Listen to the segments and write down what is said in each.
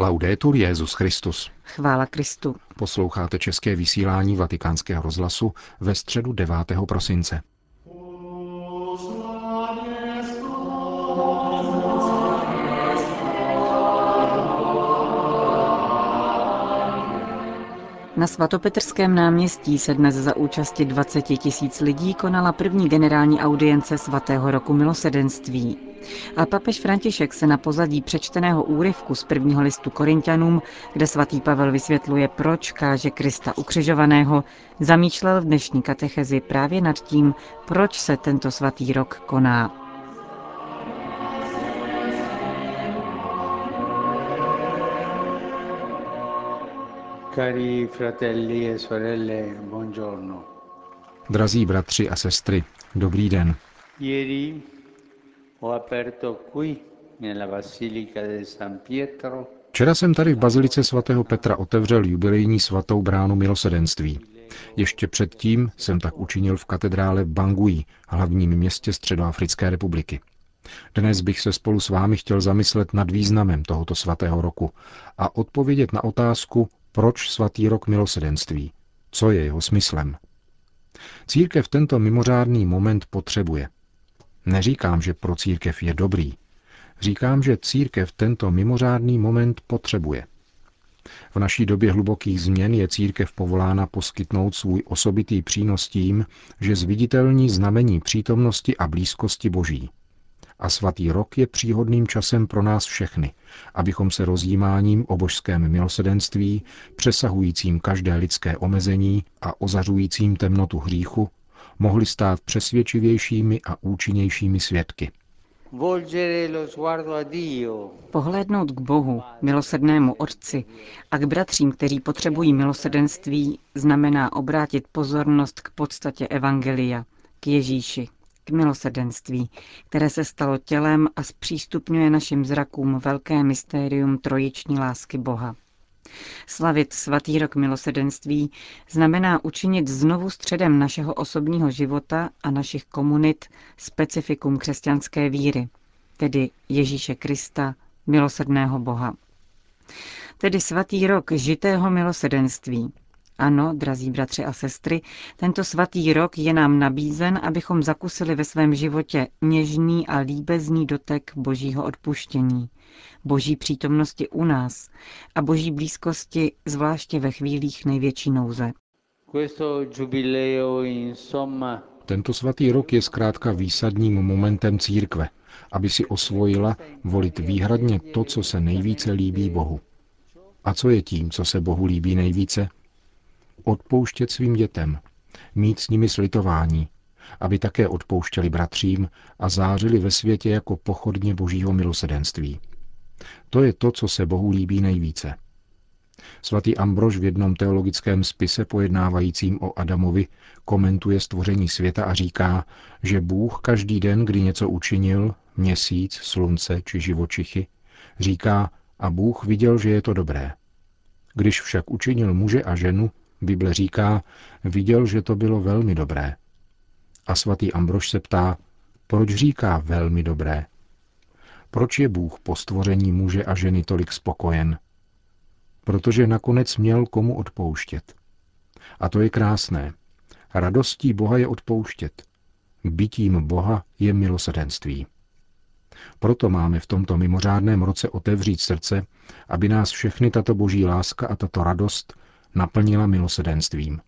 Laudetur Jezus Christus. Chvála Kristu. Posloucháte české vysílání Vatikánského rozhlasu ve středu 9. prosince. Na svatopetrském náměstí se dnes za účasti 20 tisíc lidí konala první generální audience svatého roku milosedenství. A papež František se na pozadí přečteného úryvku z prvního listu Korintianům, kde svatý Pavel vysvětluje, proč káže Krista ukřižovaného, zamýšlel v dnešní katechezi právě nad tím, proč se tento svatý rok koná. Cari fratelli e sorelle, buongiorno. Drazí bratři a sestry, dobrý den. Ieri ho aperto qui nella Basilica di San Pietro Včera jsem tady v Bazilice svatého Petra otevřel jubilejní svatou bránu milosedenství. Ještě předtím jsem tak učinil v katedrále v Bangui, hlavním městě Středoafrické republiky. Dnes bych se spolu s vámi chtěl zamyslet nad významem tohoto svatého roku a odpovědět na otázku, proč svatý rok milosedenství? Co je jeho smyslem? Církev tento mimořádný moment potřebuje. Neříkám, že pro církev je dobrý. Říkám, že církev tento mimořádný moment potřebuje. V naší době hlubokých změn je církev povolána poskytnout svůj osobitý přínos tím, že zviditelní znamení přítomnosti a blízkosti Boží a svatý rok je příhodným časem pro nás všechny, abychom se rozjímáním o božském milosedenství, přesahujícím každé lidské omezení a ozařujícím temnotu hříchu, mohli stát přesvědčivějšími a účinnějšími svědky. Pohlédnout k Bohu, milosednému Otci a k bratřím, kteří potřebují milosedenství, znamená obrátit pozornost k podstatě Evangelia, k Ježíši, k milosedenství, které se stalo tělem a zpřístupňuje našim zrakům velké mystérium trojiční lásky Boha. Slavit svatý rok milosedenství znamená učinit znovu středem našeho osobního života a našich komunit specifikum křesťanské víry, tedy Ježíše Krista, milosedného Boha. Tedy svatý rok žitého milosedenství, ano, drazí bratři a sestry, tento svatý rok je nám nabízen, abychom zakusili ve svém životě něžný a líbezný dotek božího odpuštění, boží přítomnosti u nás a boží blízkosti, zvláště ve chvílích největší nouze. Tento svatý rok je zkrátka výsadním momentem církve, aby si osvojila volit výhradně to, co se nejvíce líbí Bohu. A co je tím, co se Bohu líbí nejvíce? Odpouštět svým dětem, mít s nimi slitování, aby také odpouštěli bratřím a zářili ve světě jako pochodně božího milosedenství. To je to, co se Bohu líbí nejvíce. Svatý Ambrož v jednom teologickém spise pojednávajícím o Adamovi komentuje stvoření světa a říká, že Bůh každý den, kdy něco učinil, měsíc, slunce či živočichy, říká, a Bůh viděl, že je to dobré. Když však učinil muže a ženu, Bible říká, viděl, že to bylo velmi dobré. A svatý Ambrož se ptá, proč říká velmi dobré? Proč je Bůh po stvoření muže a ženy tolik spokojen? Protože nakonec měl komu odpouštět. A to je krásné. Radostí Boha je odpouštět. Bytím Boha je milosedenství. Proto máme v tomto mimořádném roce otevřít srdce, aby nás všechny tato boží láska a tato radost naplnila milosedenstvím.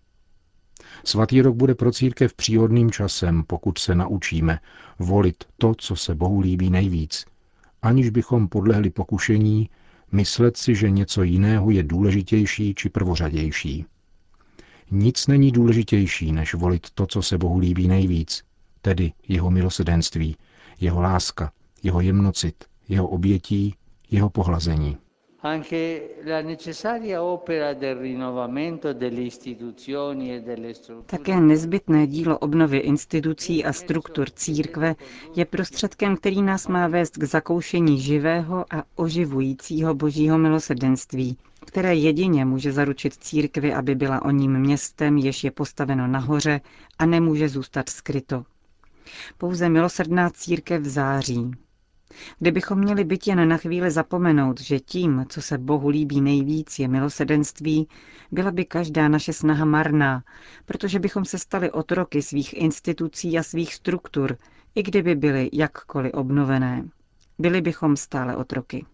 Svatý rok bude pro církev příhodným časem, pokud se naučíme volit to, co se Bohu líbí nejvíc, aniž bychom podlehli pokušení myslet si, že něco jiného je důležitější či prvořadější. Nic není důležitější, než volit to, co se Bohu líbí nejvíc, tedy jeho milosedenství, jeho láska, jeho jemnocit, jeho obětí, jeho pohlazení. E Také nezbytné dílo obnovy institucí a struktur církve je prostředkem, který nás má vést k zakoušení živého a oživujícího božího milosedenství, které jedině může zaručit církvi, aby byla o ním městem, jež je postaveno nahoře a nemůže zůstat skryto. Pouze milosrdná církev září, Kdybychom měli byt jen na chvíli zapomenout, že tím, co se Bohu líbí nejvíc, je milosedenství, byla by každá naše snaha marná, protože bychom se stali otroky svých institucí a svých struktur, i kdyby byly jakkoliv obnovené. Byli bychom stále otroky.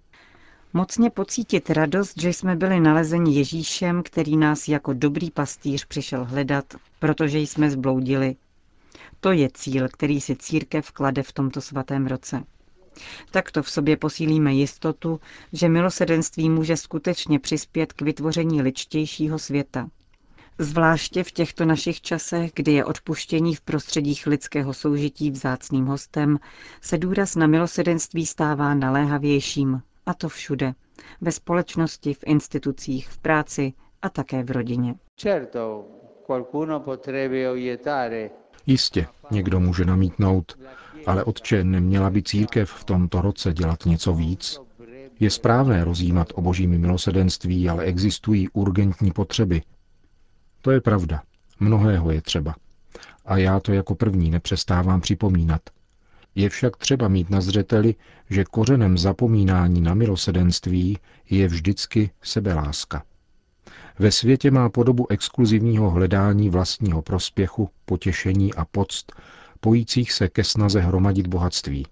Mocně pocítit radost, že jsme byli nalezeni Ježíšem, který nás jako dobrý pastýř přišel hledat, protože jsme zbloudili. To je cíl, který si církev klade v tomto svatém roce. Takto v sobě posílíme jistotu, že milosedenství může skutečně přispět k vytvoření ličtějšího světa. Zvláště v těchto našich časech, kdy je odpuštění v prostředích lidského soužití vzácným hostem, se důraz na milosedenství stává naléhavějším, a to všude. Ve společnosti, v institucích, v práci a také v rodině. Jistě, někdo může namítnout, ale otče, neměla by církev v tomto roce dělat něco víc? Je správné rozjímat o božím milosedenství, ale existují urgentní potřeby. To je pravda. Mnohého je třeba. A já to jako první nepřestávám připomínat. Je však třeba mít na zřeteli, že kořenem zapomínání na milosedenství je vždycky sebeláska. Ve světě má podobu exkluzivního hledání vlastního prospěchu, potěšení a poct, pojících se ke snaze hromadit bohatství.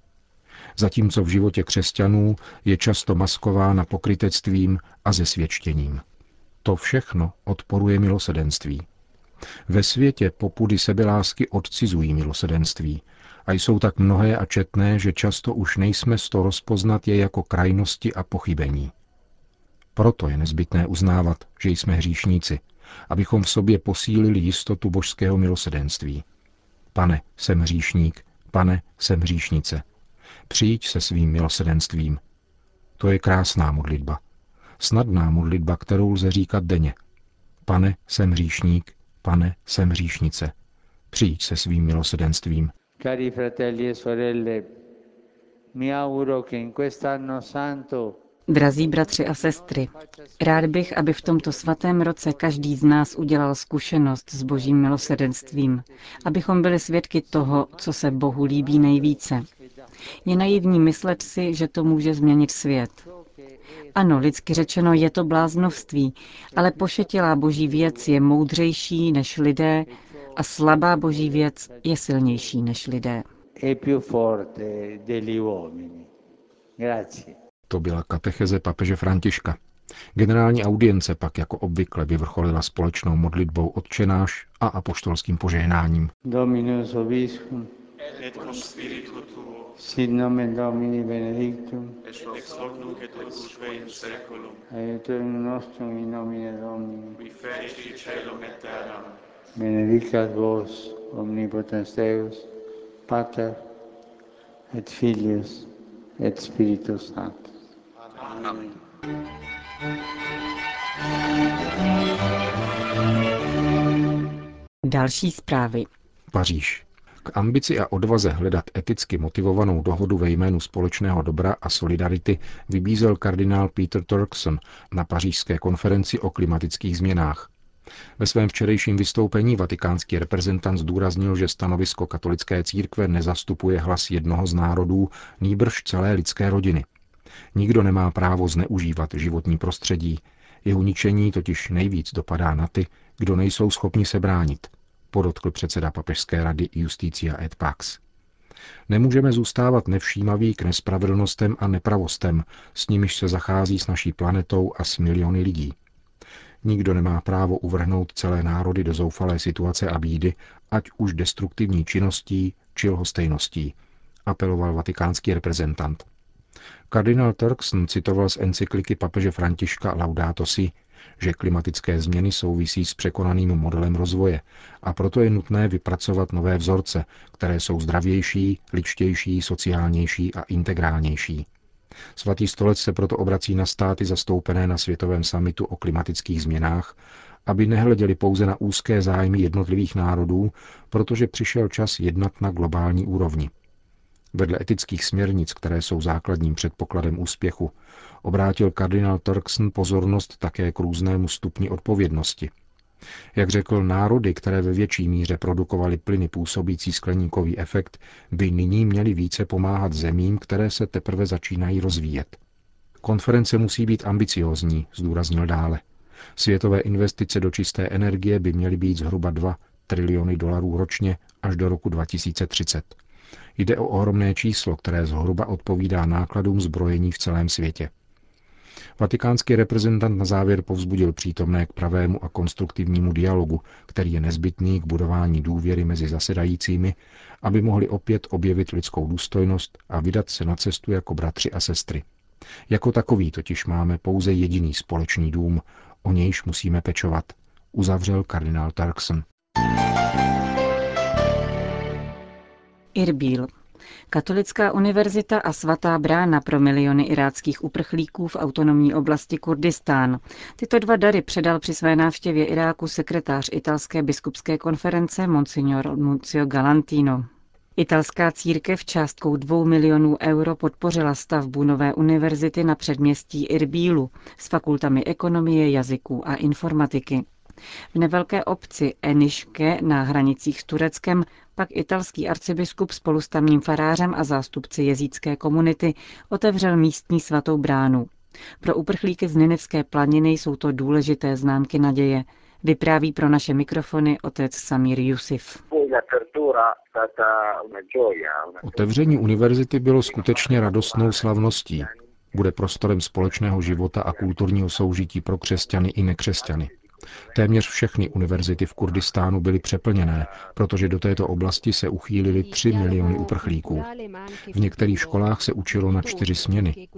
Zatímco v životě křesťanů je často maskována pokrytectvím a zesvědčením. To všechno odporuje milosedenství. Ve světě popudy sebelásky odcizují milosedenství a jsou tak mnohé a četné, že často už nejsme z to rozpoznat je jako krajnosti a pochybení. Proto je nezbytné uznávat, že jsme hříšníci, abychom v sobě posílili jistotu božského milosedenství. Pane, jsem hříšník, pane, jsem hříšnice. Přijď se svým milosedenstvím. To je krásná modlitba. Snadná modlitba, kterou lze říkat denně. Pane, jsem hříšník, pane, jsem hříšnice. Přijď se svým milosedenstvím. Cari fratelli e sorelle, mi auguro che in quest'anno santo Drazí bratři a sestry, rád bych, aby v tomto svatém roce každý z nás udělal zkušenost s božím milosedenstvím, abychom byli svědky toho, co se Bohu líbí nejvíce. Je naivní myslet si, že to může změnit svět. Ano, lidsky řečeno je to bláznovství, ale pošetilá boží věc je moudřejší než lidé a slabá boží věc je silnější než lidé. To byla katecheze papeže Františka. Generální audience pak jako obvykle vyvrcholila společnou modlitbou odčenáš a apoštolským požehnáním. Dominus obiscum, et cum spiritu tuo, sit nomen Domini benedictum, ex hoc nunc et usque in seculum, aiutorium nostrum in nomine Domini, qui feci celum et terram, benedicat vos omnipotens Deus, Pater et Filius et Spiritus Sanctus. Amen. Další zprávy. Paříž. K ambici a odvaze hledat eticky motivovanou dohodu ve jménu společného dobra a solidarity vybízel kardinál Peter Turkson na pařížské konferenci o klimatických změnách. Ve svém včerejším vystoupení vatikánský reprezentant zdůraznil, že stanovisko katolické církve nezastupuje hlas jednoho z národů, nýbrž celé lidské rodiny. Nikdo nemá právo zneužívat životní prostředí, jeho ničení totiž nejvíc dopadá na ty, kdo nejsou schopni se bránit, podotkl předseda papežské rady Justicia et Pax. Nemůžeme zůstávat nevšímaví k nespravedlnostem a nepravostem, s nimiž se zachází s naší planetou a s miliony lidí. Nikdo nemá právo uvrhnout celé národy do zoufalé situace a bídy, ať už destruktivní činností či lhostejností, apeloval vatikánský reprezentant. Kardinál Turkson citoval z encykliky papeže Františka Laudato Si, že klimatické změny souvisí s překonaným modelem rozvoje a proto je nutné vypracovat nové vzorce, které jsou zdravější, ličtější, sociálnější a integrálnější. Svatý stolec se proto obrací na státy zastoupené na Světovém samitu o klimatických změnách, aby nehleděli pouze na úzké zájmy jednotlivých národů, protože přišel čas jednat na globální úrovni. Vedle etických směrnic, které jsou základním předpokladem úspěchu, obrátil kardinál Turkson pozornost také k různému stupni odpovědnosti. Jak řekl, národy, které ve větší míře produkovaly plyny působící skleníkový efekt, by nyní měly více pomáhat zemím, které se teprve začínají rozvíjet. Konference musí být ambiciozní, zdůraznil dále. Světové investice do čisté energie by měly být zhruba 2 triliony dolarů ročně až do roku 2030. Jde o ohromné číslo, které zhruba odpovídá nákladům zbrojení v celém světě. Vatikánský reprezentant na závěr povzbudil přítomné k pravému a konstruktivnímu dialogu, který je nezbytný k budování důvěry mezi zasedajícími, aby mohli opět objevit lidskou důstojnost a vydat se na cestu jako bratři a sestry. Jako takový totiž máme pouze jediný společný dům, o nějž musíme pečovat, uzavřel kardinál Tarkson. Irbil. Katolická univerzita a svatá brána pro miliony iráckých uprchlíků v autonomní oblasti Kurdistán. Tyto dva dary předal při své návštěvě Iráku sekretář italské biskupské konference Monsignor Nuncio Galantino. Italská církev částkou 2 milionů euro podpořila stavbu nové univerzity na předměstí Irbílu s fakultami ekonomie, jazyků a informatiky. V nevelké obci Eniške na hranicích s Tureckem pak italský arcibiskup spolu s tamním farářem a zástupci jezícké komunity otevřel místní svatou bránu. Pro uprchlíky z Ninevské planiny jsou to důležité známky naděje, vypráví pro naše mikrofony otec Samir Yusuf. Otevření univerzity bylo skutečně radostnou slavností. Bude prostorem společného života a kulturního soužití pro křesťany i nekřesťany. Téměř všechny univerzity v Kurdistánu byly přeplněné, protože do této oblasti se uchýlili 3 miliony uprchlíků. V některých školách se učilo na čtyři směny.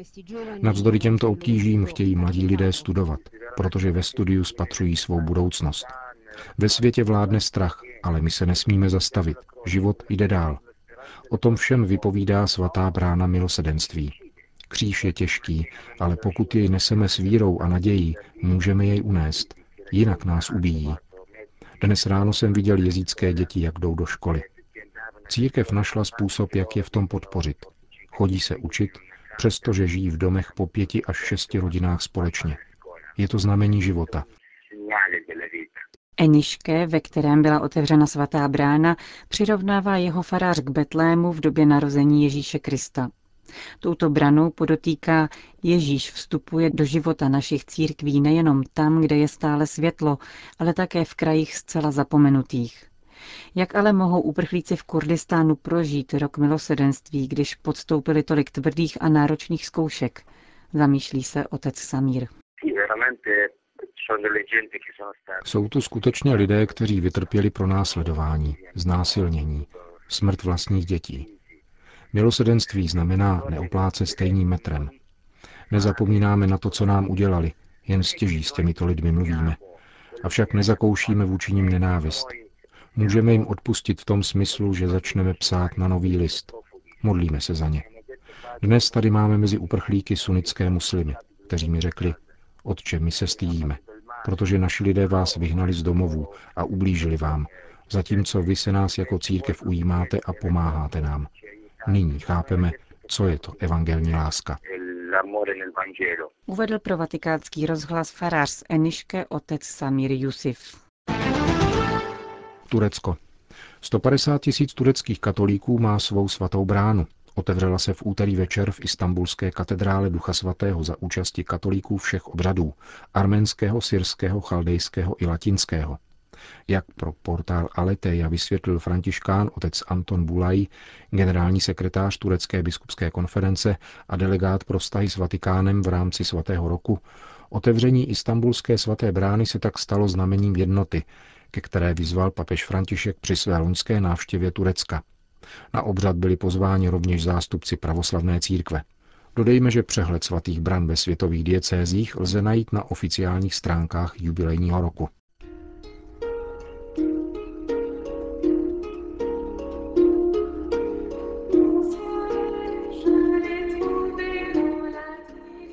Navzdory těmto obtížím chtějí mladí lidé studovat, protože ve studiu spatřují svou budoucnost. Ve světě vládne strach, ale my se nesmíme zastavit. Život jde dál. O tom všem vypovídá svatá brána milosedenství. Kříž je těžký, ale pokud jej neseme s vírou a nadějí, můžeme jej unést jinak nás ubíjí. Dnes ráno jsem viděl jezícké děti, jak jdou do školy. Církev našla způsob, jak je v tom podpořit. Chodí se učit, přestože žijí v domech po pěti až šesti rodinách společně. Je to znamení života. Eniške, ve kterém byla otevřena svatá brána, přirovnává jeho farář k Betlému v době narození Ježíše Krista. Touto branou podotýká, Ježíš vstupuje do života našich církví nejenom tam, kde je stále světlo, ale také v krajích zcela zapomenutých. Jak ale mohou uprchlíci v Kurdistánu prožít rok milosedenství, když podstoupili tolik tvrdých a náročných zkoušek? Zamýšlí se otec Samír. Jsou to skutečně lidé, kteří vytrpěli pro následování, znásilnění, smrt vlastních dětí. Milosedenství znamená neoplácet stejným metrem. Nezapomínáme na to, co nám udělali, jen stěží s těmito lidmi mluvíme. Avšak nezakoušíme vůči nim nenávist. Můžeme jim odpustit v tom smyslu, že začneme psát na nový list. Modlíme se za ně. Dnes tady máme mezi uprchlíky sunnické muslimy, kteří mi řekli, Otče, my se stydíme, protože naši lidé vás vyhnali z domovů a ublížili vám, zatímco vy se nás jako církev ujímáte a pomáháte nám. Nyní chápeme, co je to evangelní láska. Uvedl pro vatikánský rozhlas farář z Eniške otec Samir Yusif. Turecko. 150 tisíc tureckých katolíků má svou svatou bránu. Otevřela se v úterý večer v istambulské katedrále Ducha Svatého za účasti katolíků všech obřadů, arménského, syrského, chaldejského i latinského. Jak pro portál Aleteja vysvětlil františkán otec Anton Bulaj, generální sekretář Turecké biskupské konference a delegát pro vztahy s Vatikánem v rámci svatého roku, otevření istambulské svaté brány se tak stalo znamením jednoty, ke které vyzval papež František při své loňské návštěvě Turecka. Na obřad byli pozváni rovněž zástupci pravoslavné církve. Dodejme, že přehled svatých bran ve světových diecézích lze najít na oficiálních stránkách jubilejního roku.